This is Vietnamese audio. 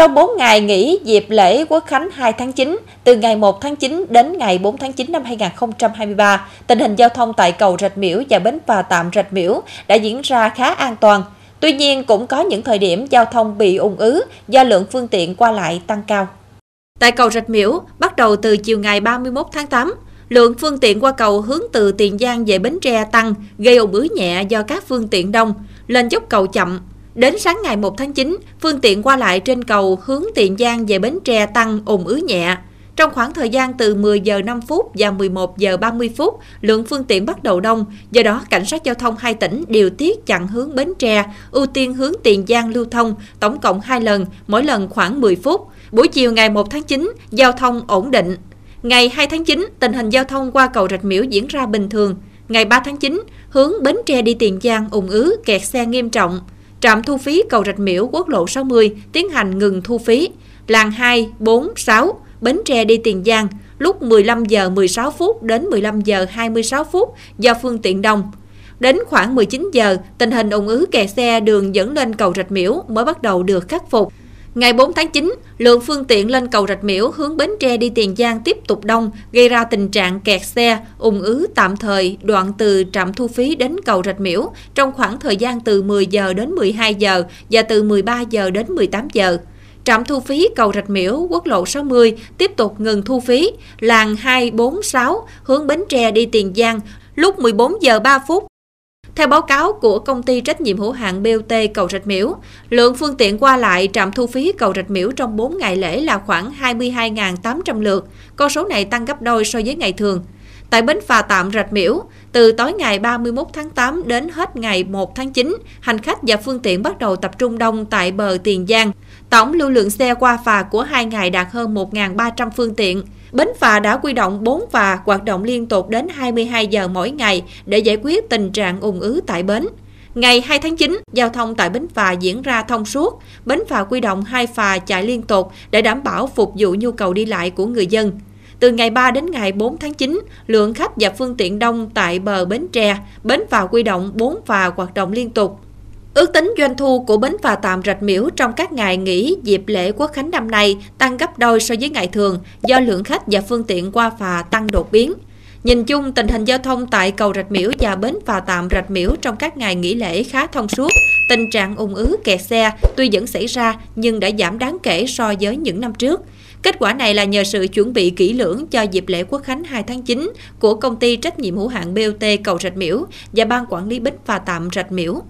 Trong 4 ngày nghỉ dịp lễ Quốc khánh 2 tháng 9, từ ngày 1 tháng 9 đến ngày 4 tháng 9 năm 2023, tình hình giao thông tại cầu Rạch Miễu và bến phà tạm Rạch Miễu đã diễn ra khá an toàn. Tuy nhiên, cũng có những thời điểm giao thông bị ùn ứ do lượng phương tiện qua lại tăng cao. Tại cầu Rạch Miễu, bắt đầu từ chiều ngày 31 tháng 8, lượng phương tiện qua cầu hướng từ Tiền Giang về Bến Tre tăng, gây ủng ứ nhẹ do các phương tiện đông, lên dốc cầu chậm, Đến sáng ngày 1 tháng 9, phương tiện qua lại trên cầu hướng Tiền Giang về Bến Tre tăng ủng ứ nhẹ. Trong khoảng thời gian từ 10 giờ 5 phút và 11 giờ 30 phút, lượng phương tiện bắt đầu đông, do đó cảnh sát giao thông hai tỉnh điều tiết chặn hướng Bến Tre, ưu tiên hướng Tiền Giang lưu thông, tổng cộng 2 lần, mỗi lần khoảng 10 phút. Buổi chiều ngày 1 tháng 9, giao thông ổn định. Ngày 2 tháng 9, tình hình giao thông qua cầu Rạch Miễu diễn ra bình thường. Ngày 3 tháng 9, hướng Bến Tre đi Tiền Giang ủng ứ, kẹt xe nghiêm trọng. Trạm thu phí cầu Rạch Miễu quốc lộ 60 tiến hành ngừng thu phí. Làng 2, 4, 6, Bến Tre đi Tiền Giang lúc 15 giờ 16 phút đến 15 giờ 26 phút do phương tiện đông. Đến khoảng 19 giờ, tình hình ủng ứ kẹt xe đường dẫn lên cầu Rạch Miễu mới bắt đầu được khắc phục. Ngày 4 tháng 9, lượng phương tiện lên cầu Rạch Miễu hướng Bến Tre đi Tiền Giang tiếp tục đông, gây ra tình trạng kẹt xe, ủng ứ tạm thời đoạn từ trạm thu phí đến cầu Rạch Miễu trong khoảng thời gian từ 10 giờ đến 12 giờ và từ 13 giờ đến 18 giờ. Trạm thu phí cầu Rạch Miễu, quốc lộ 60 tiếp tục ngừng thu phí, làng 246 hướng Bến Tre đi Tiền Giang lúc 14 giờ 3 phút theo báo cáo của công ty trách nhiệm hữu hạn BOT cầu Rạch Miễu, lượng phương tiện qua lại trạm thu phí cầu Rạch Miễu trong 4 ngày lễ là khoảng 22.800 lượt, con số này tăng gấp đôi so với ngày thường. Tại bến phà tạm Rạch Miễu, từ tối ngày 31 tháng 8 đến hết ngày 1 tháng 9, hành khách và phương tiện bắt đầu tập trung đông tại bờ Tiền Giang. Tổng lưu lượng xe qua phà của hai ngày đạt hơn 1.300 phương tiện. Bến phà đã quy động 4 phà hoạt động liên tục đến 22 giờ mỗi ngày để giải quyết tình trạng ùn ứ tại bến. Ngày 2 tháng 9, giao thông tại bến phà diễn ra thông suốt. Bến phà quy động hai phà chạy liên tục để đảm bảo phục vụ nhu cầu đi lại của người dân. Từ ngày 3 đến ngày 4 tháng 9, lượng khách và phương tiện đông tại bờ Bến Tre, bến phà quy động 4 phà hoạt động liên tục. Ước tính doanh thu của bến phà tạm Rạch Miễu trong các ngày nghỉ dịp lễ Quốc khánh năm nay tăng gấp đôi so với ngày thường do lượng khách và phương tiện qua phà tăng đột biến. Nhìn chung, tình hình giao thông tại cầu Rạch Miễu và bến phà tạm Rạch Miễu trong các ngày nghỉ lễ khá thông suốt. Tình trạng ủng ứ kẹt xe tuy vẫn xảy ra nhưng đã giảm đáng kể so với những năm trước. Kết quả này là nhờ sự chuẩn bị kỹ lưỡng cho dịp lễ Quốc khánh 2 tháng 9 của công ty trách nhiệm hữu hạn BOT cầu Rạch Miễu và ban quản lý bến phà tạm Rạch Miễu.